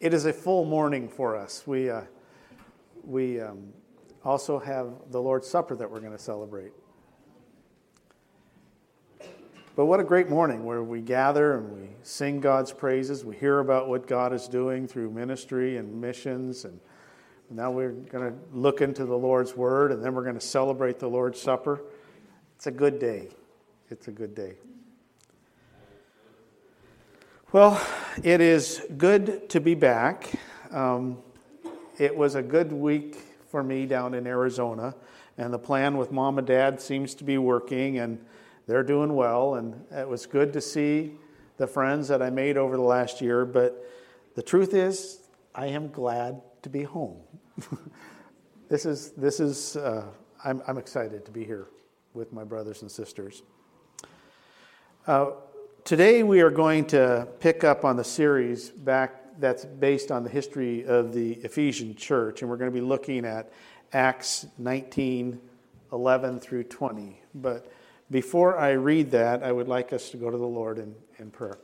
It is a full morning for us. We, uh, we um, also have the Lord's Supper that we're going to celebrate. But what a great morning where we gather and we sing God's praises. We hear about what God is doing through ministry and missions. And now we're going to look into the Lord's Word and then we're going to celebrate the Lord's Supper. It's a good day. It's a good day. Well, it is good to be back. Um, it was a good week for me down in Arizona, and the plan with mom and dad seems to be working, and they're doing well. And it was good to see the friends that I made over the last year. But the truth is, I am glad to be home. this is this is uh, I'm, I'm excited to be here with my brothers and sisters. Uh, Today we are going to pick up on the series back that's based on the history of the Ephesian church, and we're going to be looking at Acts 19 11 through 20. But before I read that, I would like us to go to the Lord in, in prayer.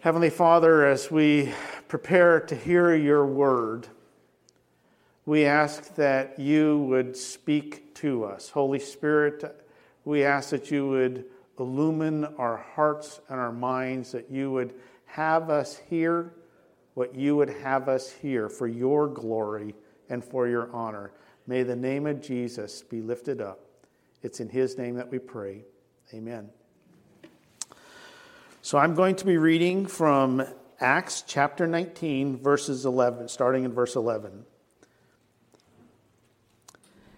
Heavenly Father, as we prepare to hear your word, we ask that you would speak to us. Holy Spirit, we ask that you would illumine our hearts and our minds, that you would have us hear what you would have us hear for your glory and for your honor. May the name of Jesus be lifted up. It's in his name that we pray. Amen. So I'm going to be reading from Acts chapter 19, verses 11, starting in verse 11.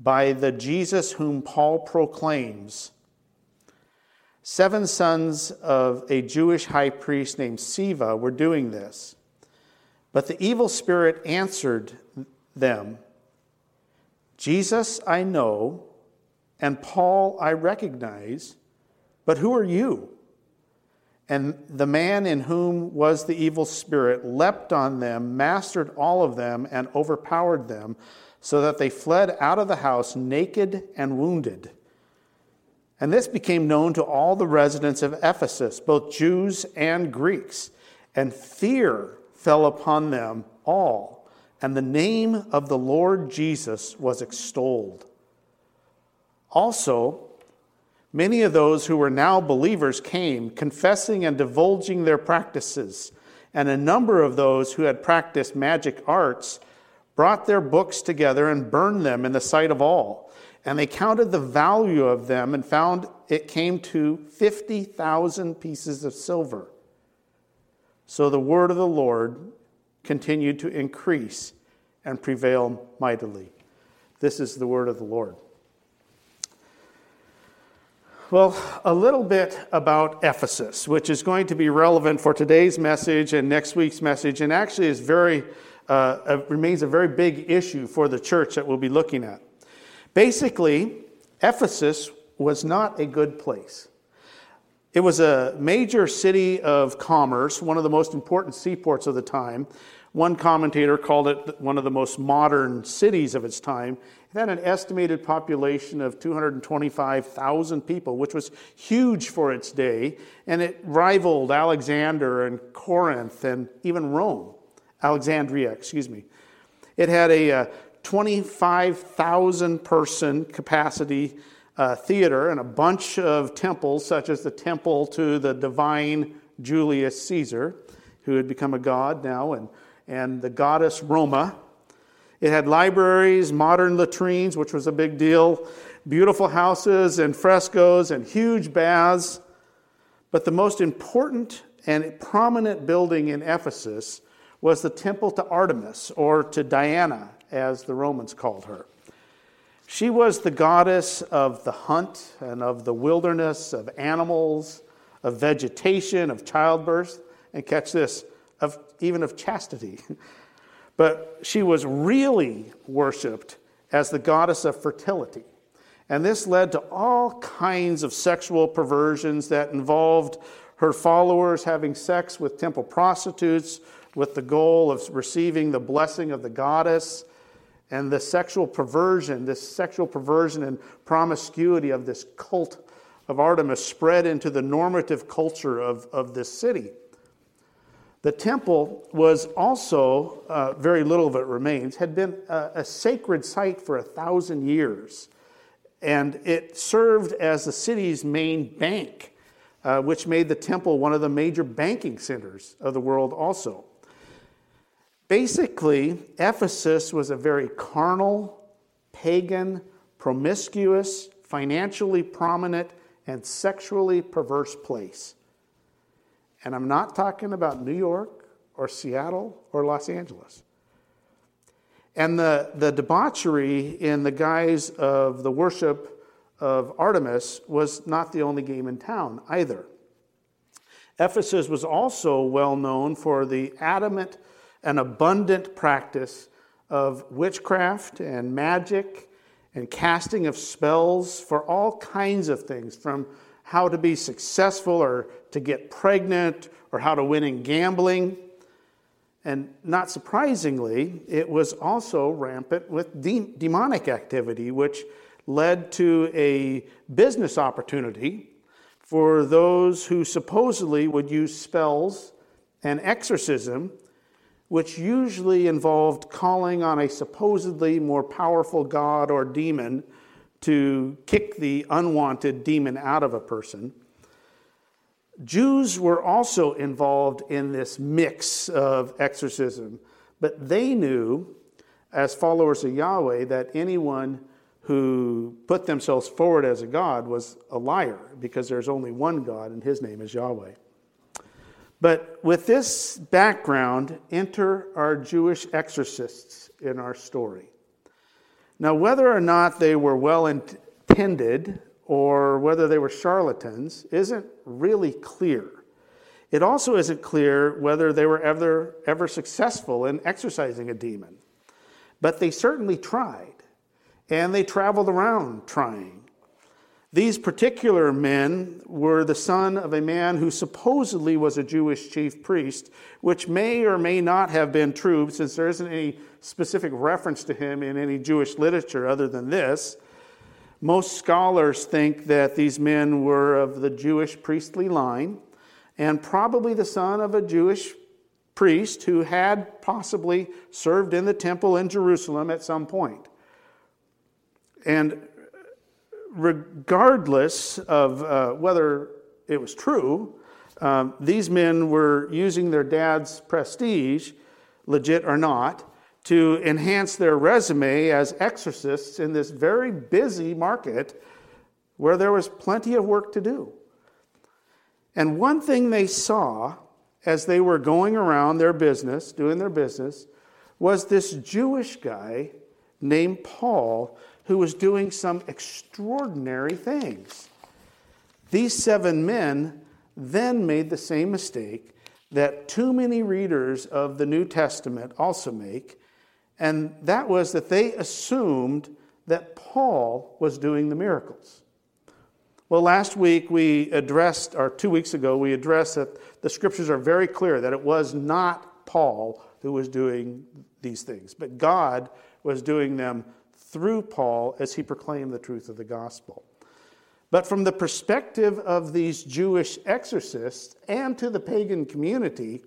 by the Jesus whom Paul proclaims. Seven sons of a Jewish high priest named Sceva were doing this. But the evil spirit answered them Jesus I know, and Paul I recognize, but who are you? And the man in whom was the evil spirit leapt on them, mastered all of them, and overpowered them so that they fled out of the house naked and wounded. And this became known to all the residents of Ephesus, both Jews and Greeks, and fear fell upon them all, and the name of the Lord Jesus was extolled. Also, many of those who were now believers came, confessing and divulging their practices, and a number of those who had practiced magic arts brought their books together and burned them in the sight of all. And they counted the value of them and found it came to 50,000 pieces of silver. So the word of the Lord continued to increase and prevail mightily. This is the word of the Lord. Well, a little bit about Ephesus, which is going to be relevant for today's message and next week's message, and actually is very uh, remains a very big issue for the church that we'll be looking at. Basically, Ephesus was not a good place. It was a major city of commerce, one of the most important seaports of the time. One commentator called it one of the most modern cities of its time. It had an estimated population of 225,000 people, which was huge for its day, and it rivaled Alexander and Corinth and even Rome. Alexandria, excuse me. It had a uh, 25,000 person capacity uh, theater and a bunch of temples, such as the temple to the divine Julius Caesar, who had become a god now, and, and the goddess Roma. It had libraries, modern latrines, which was a big deal, beautiful houses and frescoes and huge baths. But the most important and prominent building in Ephesus was the temple to Artemis, or to Diana, as the Romans called her. She was the goddess of the hunt and of the wilderness, of animals, of vegetation, of childbirth, and catch this, of even of chastity. But she was really worshiped as the goddess of fertility. And this led to all kinds of sexual perversions that involved her followers having sex with temple prostitutes with the goal of receiving the blessing of the goddess. And the sexual perversion, this sexual perversion and promiscuity of this cult of Artemis spread into the normative culture of, of this city. The temple was also, uh, very little of it remains, had been a, a sacred site for a thousand years. And it served as the city's main bank, uh, which made the temple one of the major banking centers of the world, also. Basically, Ephesus was a very carnal, pagan, promiscuous, financially prominent, and sexually perverse place. And I'm not talking about New York or Seattle or Los Angeles. And the, the debauchery in the guise of the worship of Artemis was not the only game in town either. Ephesus was also well known for the adamant and abundant practice of witchcraft and magic and casting of spells for all kinds of things, from how to be successful or to get pregnant or how to win in gambling. And not surprisingly, it was also rampant with de- demonic activity, which led to a business opportunity for those who supposedly would use spells and exorcism, which usually involved calling on a supposedly more powerful god or demon to kick the unwanted demon out of a person. Jews were also involved in this mix of exorcism, but they knew, as followers of Yahweh, that anyone who put themselves forward as a God was a liar because there's only one God and his name is Yahweh. But with this background, enter our Jewish exorcists in our story. Now, whether or not they were well intended or whether they were charlatans isn't really clear. It also isn't clear whether they were ever, ever successful in exorcising a demon. But they certainly tried, and they traveled around trying. These particular men were the son of a man who supposedly was a Jewish chief priest, which may or may not have been true since there isn't any specific reference to him in any Jewish literature other than this. Most scholars think that these men were of the Jewish priestly line and probably the son of a Jewish priest who had possibly served in the temple in Jerusalem at some point. And regardless of uh, whether it was true, um, these men were using their dad's prestige, legit or not, to enhance their resume as exorcists in this very busy market where there was plenty of work to do. And one thing they saw as they were going around their business, doing their business, was this Jewish guy named Paul who was doing some extraordinary things. These seven men then made the same mistake that too many readers of the New Testament also make, and that was that they assumed that Paul was doing the miracles. Well, last week we addressed, or two weeks ago, we addressed that the scriptures are very clear that it was not Paul who was doing these things, but God was doing them through Paul as he proclaimed the truth of the gospel. But from the perspective of these Jewish exorcists and to the pagan community,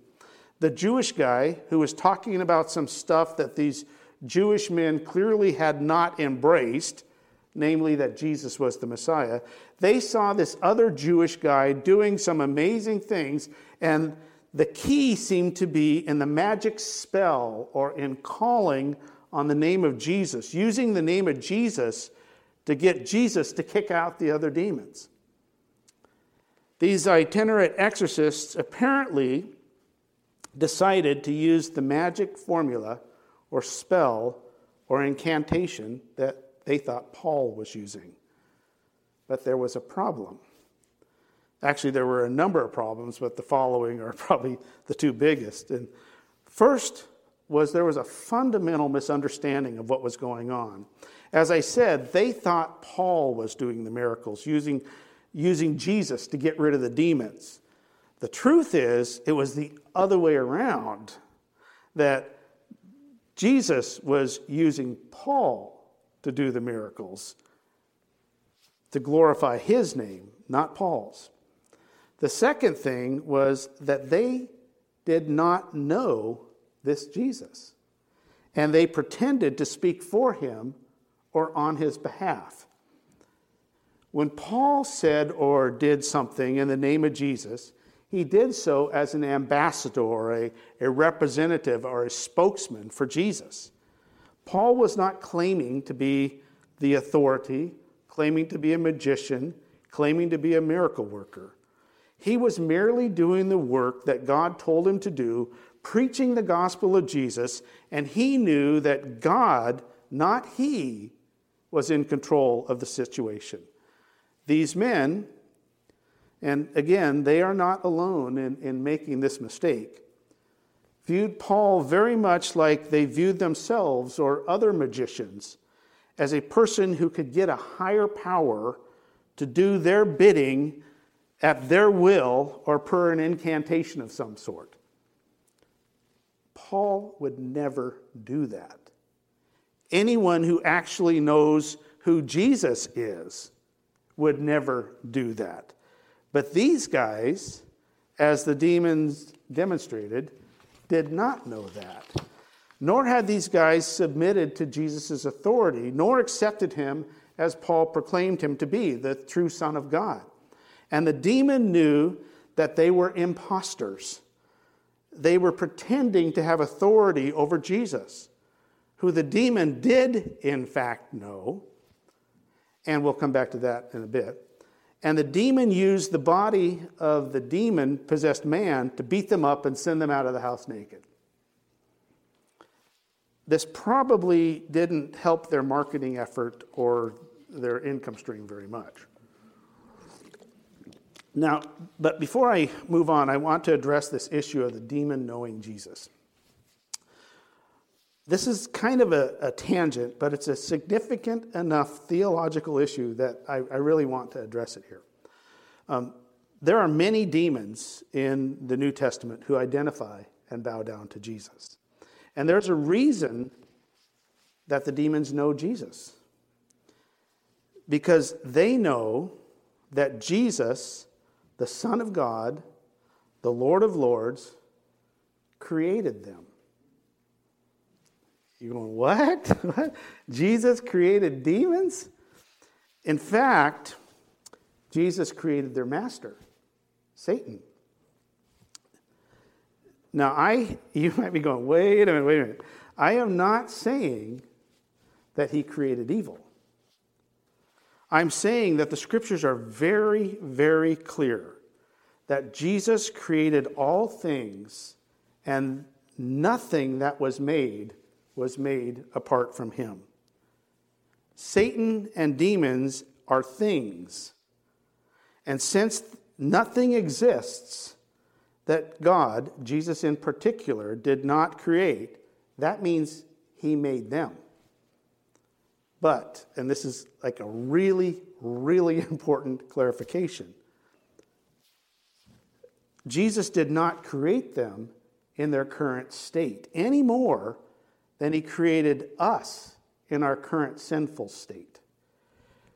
the Jewish guy who was talking about some stuff that these Jewish men clearly had not embraced, namely that Jesus was the Messiah, they saw this other Jewish guy doing some amazing things, and the key seemed to be in the magic spell or in calling on the name of Jesus, using the name of Jesus to get Jesus to kick out the other demons. These itinerant exorcists apparently decided to use the magic formula or spell or incantation that they thought Paul was using. But there was a problem. Actually, there were a number of problems, but the following are probably the two biggest. And first was there was a fundamental misunderstanding of what was going on. As I said, they thought Paul was doing the miracles, using, using Jesus to get rid of the demons. The truth is, it was the other way around that Jesus was using Paul to do the miracles to glorify his name, not Paul's. The second thing was that they did not know this Jesus, and they pretended to speak for him or on his behalf. When Paul said or did something in the name of Jesus, he did so as an ambassador or a, a representative or a spokesman for Jesus. Paul was not claiming to be the authority, claiming to be a magician, claiming to be a miracle worker. He was merely doing the work that God told him to do, preaching the gospel of Jesus, and he knew that God, not he, was in control of the situation. These men, and again, they are not alone in, in making this mistake. Viewed Paul very much like they viewed themselves or other magicians as a person who could get a higher power to do their bidding at their will or per an incantation of some sort. Paul would never do that. Anyone who actually knows who Jesus is would never do that. But these guys, as the demons demonstrated, did not know that. Nor had these guys submitted to Jesus' authority, nor accepted him as Paul proclaimed him to be, the true Son of God. And the demon knew that they were impostors. They were pretending to have authority over Jesus, who the demon did, in fact, know. And we'll come back to that in a bit. And the demon used the body of the demon possessed man to beat them up and send them out of the house naked. This probably didn't help their marketing effort or their income stream very much. Now, but before I move on, I want to address this issue of the demon knowing Jesus. This is kind of a, a tangent, but it's a significant enough theological issue that I, I really want to address it here. Um, there are many demons in the New Testament who identify and bow down to Jesus. And there's a reason that the demons know Jesus. Because they know that Jesus, the Son of God, the Lord of Lords, created them. You're going, what? what? Jesus created demons? In fact, Jesus created their master, Satan. Now, I, you might be going, wait a minute, wait a minute. I am not saying that he created evil. I'm saying that the scriptures are very, very clear that Jesus created all things and nothing that was made was made apart from him. Satan and demons are things. And since nothing exists that God, Jesus in particular, did not create, that means he made them. But, and this is like a really, really important clarification Jesus did not create them in their current state any more than he created us in our current sinful state.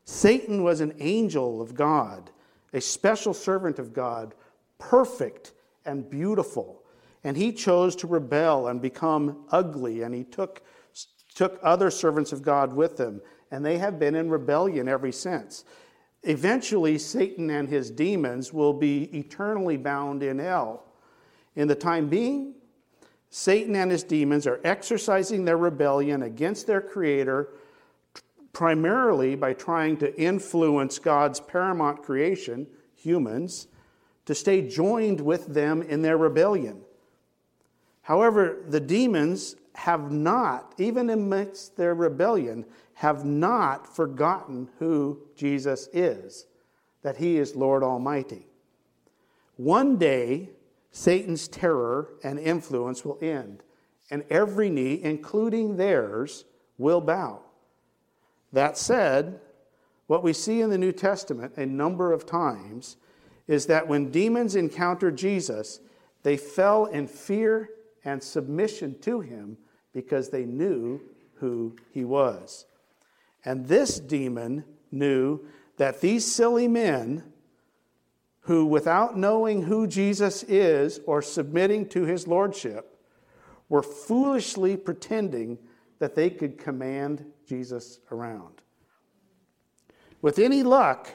Satan was an angel of God, a special servant of God, perfect and beautiful. And he chose to rebel and become ugly, and he took, took other servants of God with them, And they have been in rebellion ever since. Eventually, Satan and his demons will be eternally bound in hell. In the time being, Satan and his demons are exercising their rebellion against their creator primarily by trying to influence God's paramount creation, humans, to stay joined with them in their rebellion. However, the demons have not, even amidst their rebellion, have not forgotten who Jesus is, that he is Lord Almighty. One day, Satan's terror and influence will end, and every knee, including theirs, will bow. That said, what we see in the New Testament a number of times is that when demons encountered Jesus, they fell in fear and submission to him because they knew who he was. And this demon knew that these silly men, who without knowing who Jesus is or submitting to his lordship, were foolishly pretending that they could command Jesus around. With any luck,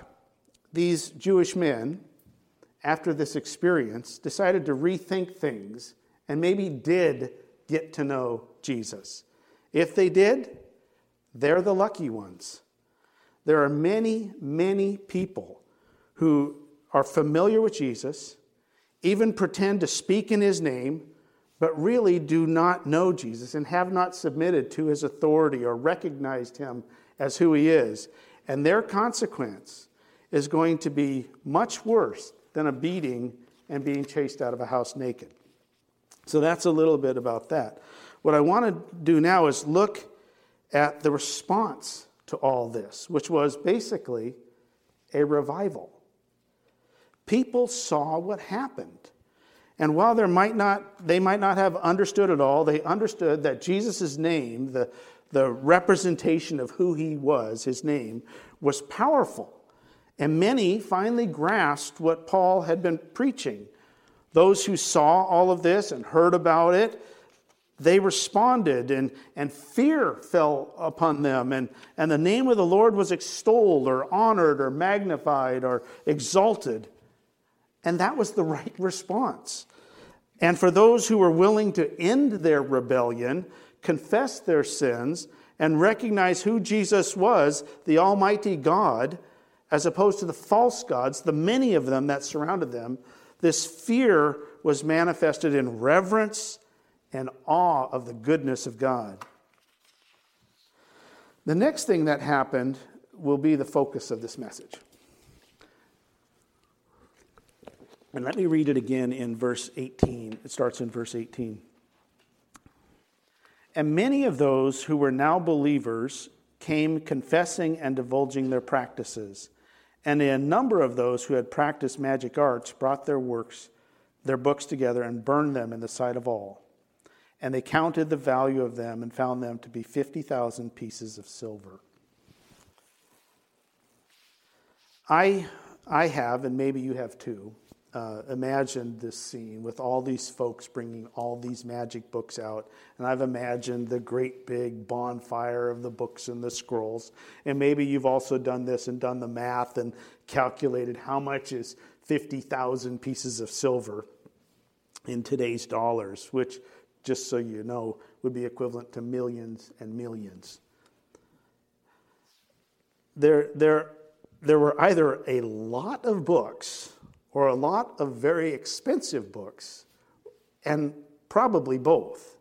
these Jewish men, after this experience, decided to rethink things and maybe did get to know Jesus. If they did, they're the lucky ones. There are many, many people who are familiar with Jesus, even pretend to speak in his name, but really do not know Jesus and have not submitted to his authority or recognized him as who he is. And their consequence is going to be much worse than a beating and being chased out of a house naked. So that's a little bit about that. What I want to do now is look at the response to all this, which was basically a revival. People saw what happened. And while there might not, they might not have understood it all, they understood that Jesus' name, the, the representation of who he was, his name, was powerful. And many finally grasped what Paul had been preaching. Those who saw all of this and heard about it, they responded, and, and fear fell upon them, and, and the name of the Lord was extolled or honored or magnified or exalted. And that was the right response. And for those who were willing to end their rebellion, confess their sins, and recognize who Jesus was, the Almighty God, as opposed to the false gods, the many of them that surrounded them, this fear was manifested in reverence and awe of the goodness of God. The next thing that happened will be the focus of this message. And let me read it again in verse 18. It starts in verse 18. And many of those who were now believers came confessing and divulging their practices. And a number of those who had practiced magic arts brought their works, their books together, and burned them in the sight of all. And they counted the value of them and found them to be 50,000 pieces of silver. I, I have, and maybe you have too, uh, imagined this scene with all these folks bringing all these magic books out. And I've imagined the great big bonfire of the books and the scrolls. And maybe you've also done this and done the math and calculated how much is 50,000 pieces of silver in today's dollars, which, just so you know, would be equivalent to millions and millions. There, there, there were either a lot of books or a lot of very expensive books, and probably both.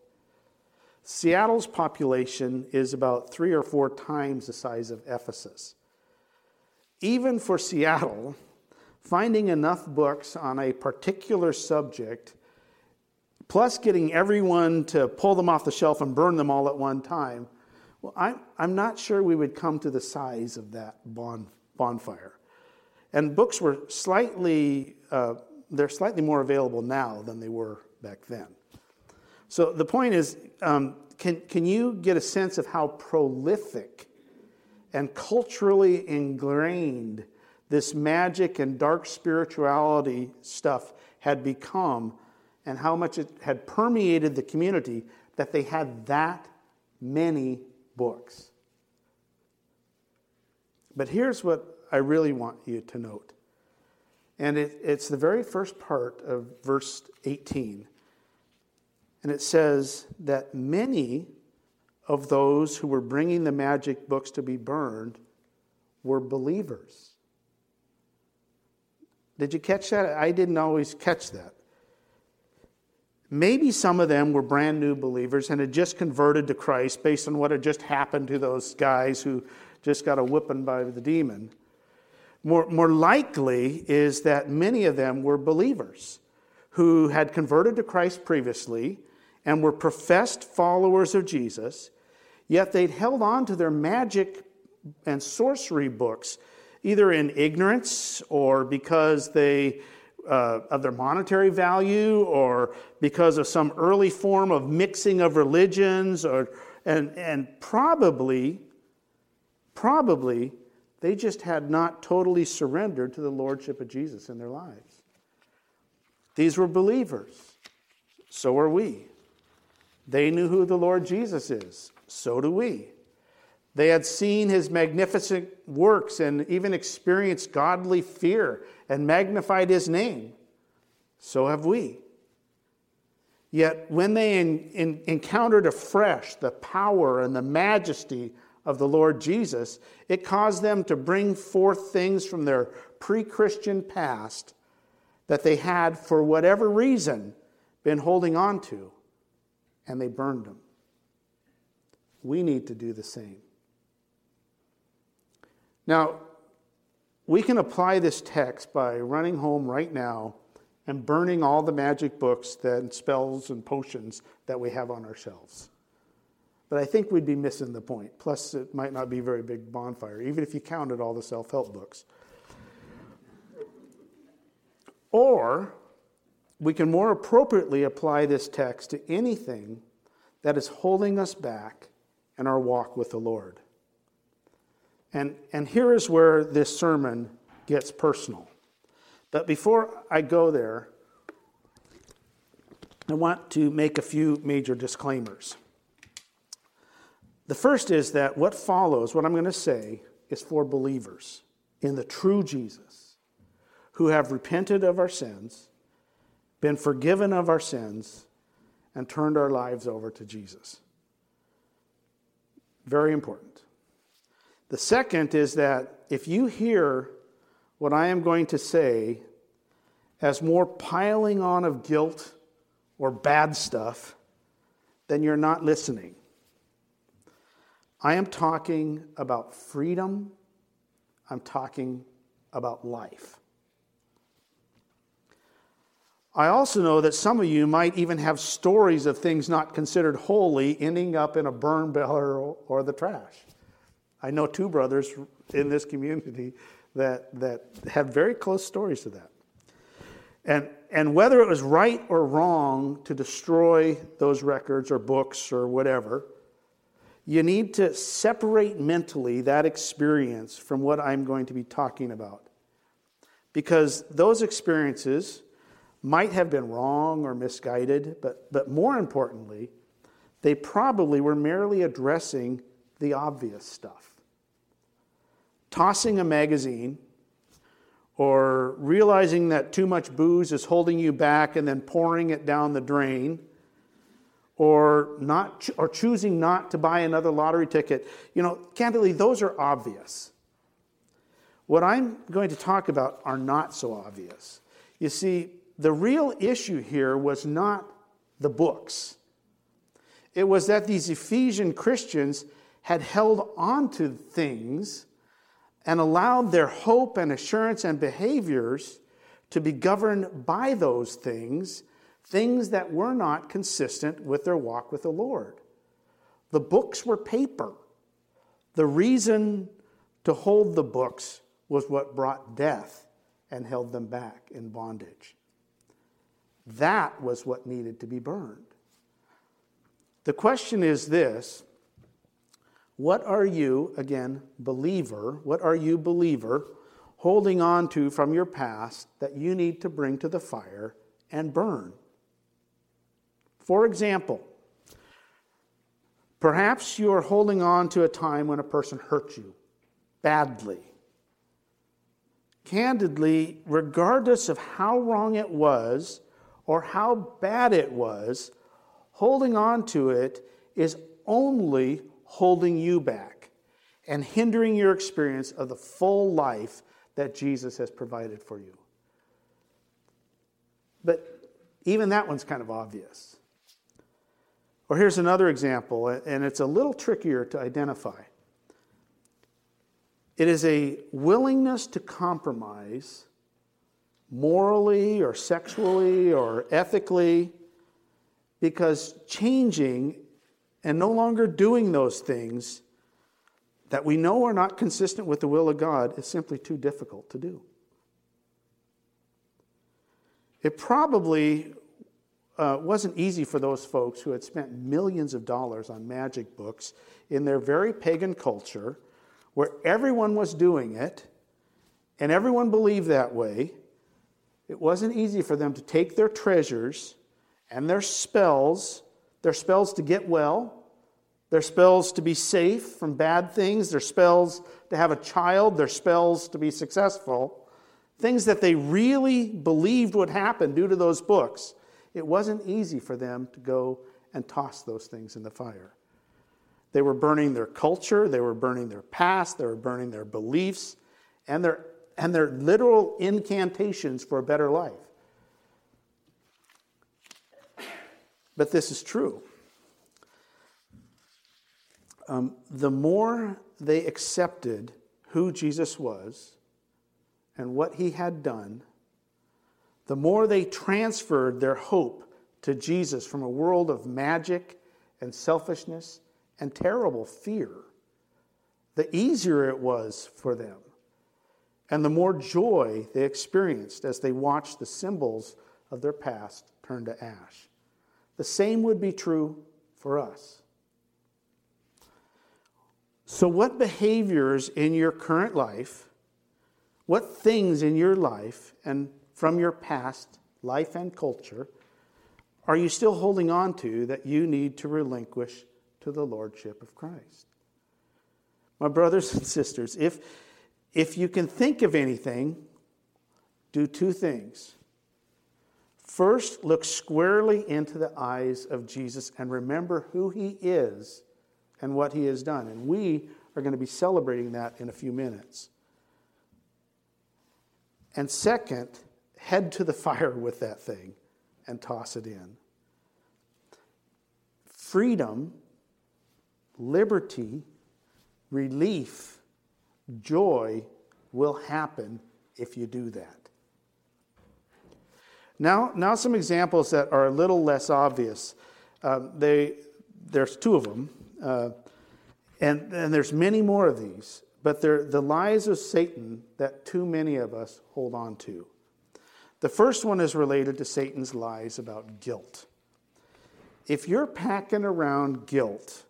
Seattle's population is about three or four times the size of Ephesus. Even for Seattle, finding enough books on a particular subject, plus getting everyone to pull them off the shelf and burn them all at one time, well, I'm, I'm not sure we would come to the size of that bon, bonfire. And books were slightly, uh, they're slightly more available now than they were back then. So the point is, um, can, can you get a sense of how prolific and culturally ingrained this magic and dark spirituality stuff had become and how much it had permeated the community that they had that many books? But here's what I really want you to note. And it, it's the very first part of verse 18. And it says that many of those who were bringing the magic books to be burned were believers. Did you catch that? I didn't always catch that. Maybe some of them were brand new believers and had just converted to Christ based on what had just happened to those guys who just got a whipping by the demon. More, more likely is that many of them were believers who had converted to Christ previously and were professed followers of Jesus, yet they'd held on to their magic and sorcery books, either in ignorance or because they uh, of their monetary value or because of some early form of mixing of religions or and and probably probably they just had not totally surrendered to the lordship of Jesus in their lives. These were believers. So are we. They knew who the Lord Jesus is. So do we. They had seen his magnificent works and even experienced godly fear and magnified his name. So have we. Yet, when they in, in, encountered afresh the power and the majesty of the Lord Jesus, it caused them to bring forth things from their pre Christian past that they had, for whatever reason, been holding on to, and they burned them. We need to do the same. Now, we can apply this text by running home right now and burning all the magic books and spells and potions that we have on our shelves. But I think we'd be missing the point. Plus, it might not be a very big bonfire, even if you counted all the self help books. Or we can more appropriately apply this text to anything that is holding us back in our walk with the Lord. And, and here is where this sermon gets personal. But before I go there, I want to make a few major disclaimers. The first is that what follows, what I'm going to say, is for believers in the true Jesus who have repented of our sins, been forgiven of our sins, and turned our lives over to Jesus. Very important. The second is that if you hear what I am going to say as more piling on of guilt or bad stuff, then you're not listening. I am talking about freedom, I'm talking about life. I also know that some of you might even have stories of things not considered holy ending up in a burn barrel or the trash. I know two brothers in this community that, that have very close stories to that. And, and whether it was right or wrong to destroy those records or books or whatever, you need to separate mentally that experience from what I'm going to be talking about. Because those experiences might have been wrong or misguided, but, but more importantly, they probably were merely addressing the obvious stuff. Tossing a magazine or realizing that too much booze is holding you back and then pouring it down the drain or not or choosing not to buy another lottery ticket you know candidly those are obvious. What i'm going to talk about are not so obvious. You see the real issue here was not the books. It was that these ephesian christians had held on to things and allowed their hope and assurance and behaviors to be governed by those things, things that were not consistent with their walk with the Lord. The books were paper. The reason to hold the books was what brought death and held them back in bondage. That was what needed to be burned. The question is this what are you, again, believer, what are you, believer, holding on to from your past that you need to bring to the fire and burn? For example, perhaps you are holding on to a time when a person hurt you badly. Candidly, regardless of how wrong it was or how bad it was, holding on to it is only holding you back and hindering your experience of the full life that Jesus has provided for you. But even that one's kind of obvious. Or here's another example, and it's a little trickier to identify. It is a willingness to compromise morally or sexually or ethically because changing and no longer doing those things that we know are not consistent with the will of God is simply too difficult to do. It probably uh, wasn't easy for those folks who had spent millions of dollars on magic books in their very pagan culture where everyone was doing it and everyone believed that way. It wasn't easy for them to take their treasures and their spells, their spells to get well, their spells to be safe from bad things, their spells to have a child, their spells to be successful, things that they really believed would happen due to those books. It wasn't easy for them to go and toss those things in the fire. They were burning their culture, they were burning their past, they were burning their beliefs, and their, and their literal incantations for a better life. But this is true. Um, the more they accepted who Jesus was and what he had done, the more they transferred their hope to Jesus from a world of magic and selfishness and terrible fear, the easier it was for them. And the more joy they experienced as they watched the symbols of their past turn to ash. The same would be true for us. So, what behaviors in your current life, what things in your life and from your past life and culture are you still holding on to that you need to relinquish to the Lordship of Christ? My brothers and sisters, if, if you can think of anything, do two things. First, look squarely into the eyes of Jesus and remember who he is and what he has done. And we are going to be celebrating that in a few minutes. And second, head to the fire with that thing and toss it in. Freedom, liberty, relief, joy will happen if you do that. Now, now some examples that are a little less obvious. Uh, they, there's two of them, uh, and, and there's many more of these, but they're the lies of Satan that too many of us hold on to. The first one is related to Satan's lies about guilt. If you're packing around guilt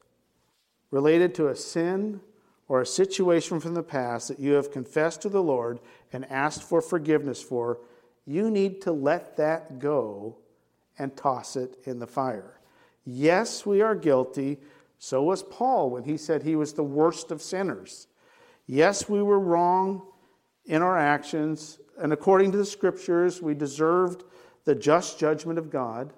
related to a sin or a situation from the past that you have confessed to the Lord and asked for forgiveness for, you need to let that go and toss it in the fire. Yes, we are guilty. So was Paul when he said he was the worst of sinners. Yes, we were wrong in our actions, and according to the scriptures, we deserved the just judgment of God.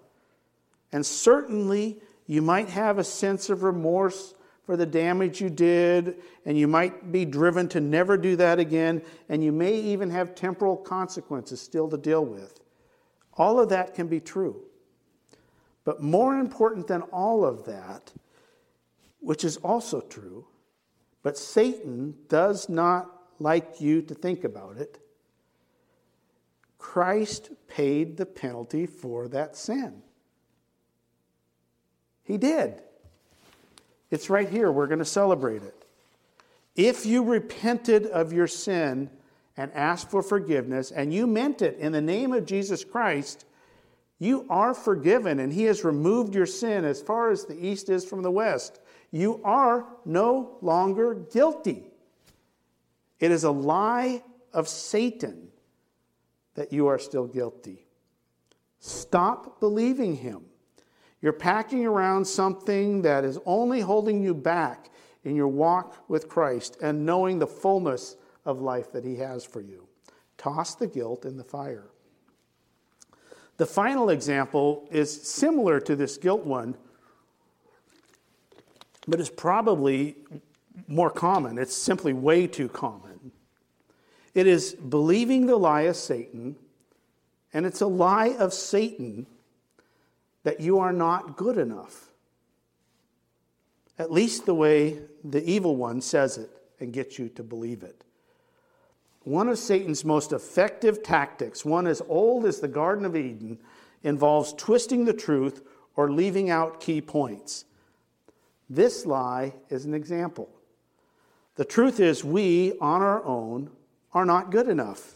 And certainly, you might have a sense of remorse for the damage you did, and you might be driven to never do that again, and you may even have temporal consequences still to deal with. All of that can be true. But more important than all of that, which is also true, but Satan does not like you to think about it, Christ paid the penalty for that sin. He did. It's right here. We're going to celebrate it. If you repented of your sin and asked for forgiveness, and you meant it in the name of Jesus Christ, you are forgiven, and He has removed your sin as far as the east is from the west. You are no longer guilty. It is a lie of Satan that you are still guilty. Stop believing him. You're packing around something that is only holding you back in your walk with Christ and knowing the fullness of life that He has for you. Toss the guilt in the fire. The final example is similar to this guilt one, but is probably more common. It's simply way too common. It is believing the lie of Satan, and it's a lie of Satan that you are not good enough. At least the way the evil one says it and gets you to believe it. One of Satan's most effective tactics, one as old as the Garden of Eden, involves twisting the truth or leaving out key points. This lie is an example. The truth is, we on our own are not good enough.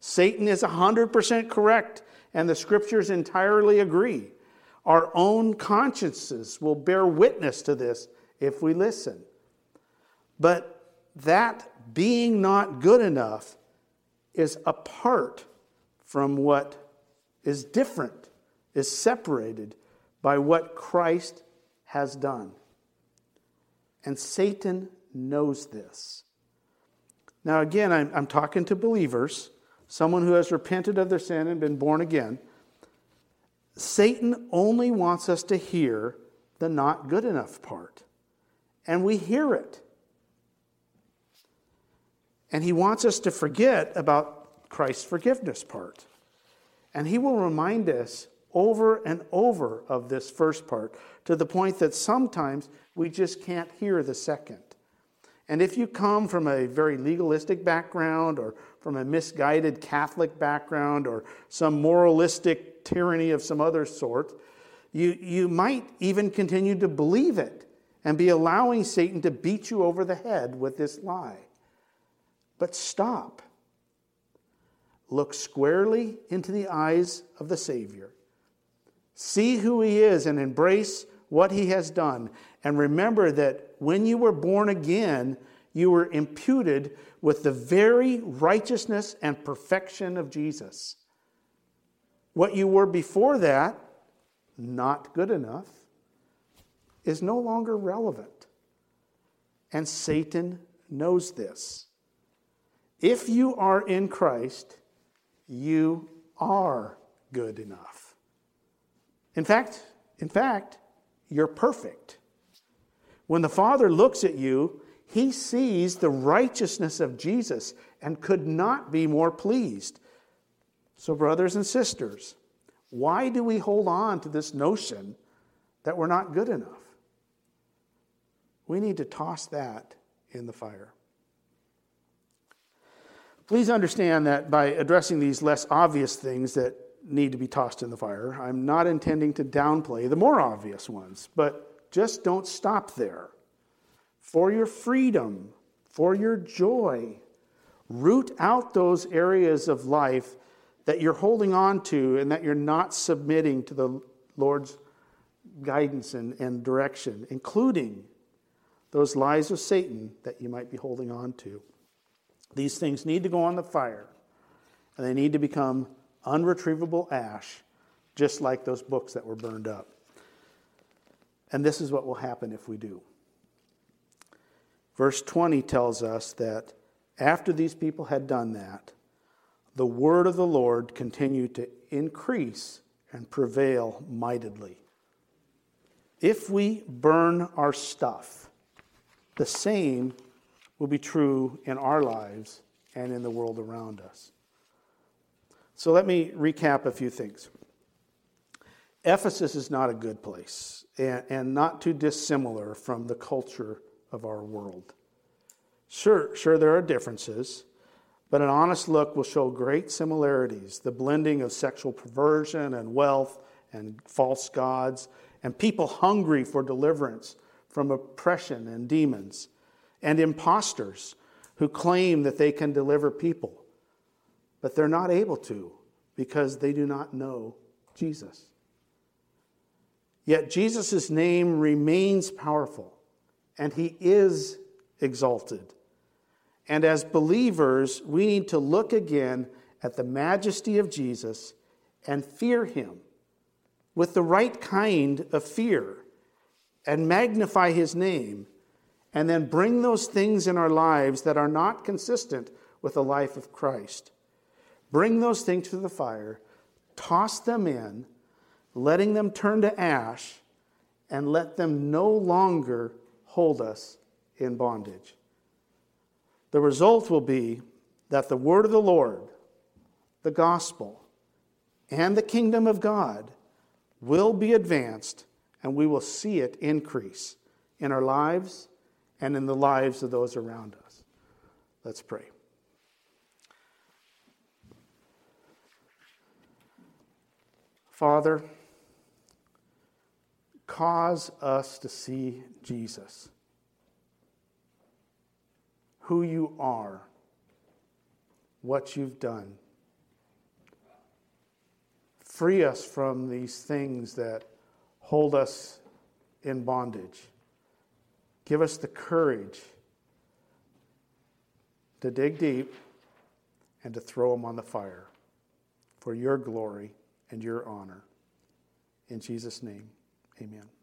Satan is 100% correct, and the scriptures entirely agree. Our own consciences will bear witness to this if we listen. But that being not good enough is apart from what is different, is separated by what Christ has done. And Satan knows this. Now, again, I'm, I'm talking to believers, someone who has repented of their sin and been born again. Satan only wants us to hear the not good enough part. And we hear it. And he wants us to forget about Christ's forgiveness part. And he will remind us over and over of this first part to the point that sometimes we just can't hear the second. And if you come from a very legalistic background or from a misguided Catholic background or some moralistic tyranny of some other sort, you, you might even continue to believe it and be allowing Satan to beat you over the head with this lie. But stop. Look squarely into the eyes of the Savior. See who He is and embrace what He has done. And remember that when you were born again, you were imputed with the very righteousness and perfection of Jesus. What you were before that, not good enough, is no longer relevant. And Satan knows this. If you are in Christ, you are good enough. In fact, in fact, you're perfect. When the Father looks at you, he sees the righteousness of Jesus and could not be more pleased. So, brothers and sisters, why do we hold on to this notion that we're not good enough? We need to toss that in the fire. Please understand that by addressing these less obvious things that need to be tossed in the fire, I'm not intending to downplay the more obvious ones, but just don't stop there. For your freedom, for your joy, root out those areas of life that you're holding on to and that you're not submitting to the Lord's guidance and, and direction, including those lies of Satan that you might be holding on to. These things need to go on the fire, and they need to become unretrievable ash, just like those books that were burned up. And this is what will happen if we do. Verse 20 tells us that after these people had done that, the word of the Lord continued to increase and prevail mightily. If we burn our stuff, the same will be true in our lives and in the world around us. So let me recap a few things. Ephesus is not a good place and, and not too dissimilar from the culture of our world. Sure, sure, there are differences, but an honest look will show great similarities the blending of sexual perversion and wealth and false gods, and people hungry for deliverance from oppression and demons and impostors who claim that they can deliver people, but they're not able to because they do not know Jesus. Yet Jesus' name remains powerful and he is exalted. And as believers, we need to look again at the majesty of Jesus and fear him with the right kind of fear and magnify his name and then bring those things in our lives that are not consistent with the life of Christ. Bring those things to the fire, toss them in, letting them turn to ash, and let them no longer hold us in bondage. The result will be that the word of the Lord, the gospel, and the kingdom of God will be advanced, and we will see it increase in our lives and in the lives of those around us. Let's pray. Father, cause us to see Jesus, who you are, what you've done. Free us from these things that hold us in bondage. Give us the courage to dig deep and to throw them on the fire for your glory and your honor. In Jesus' name, amen.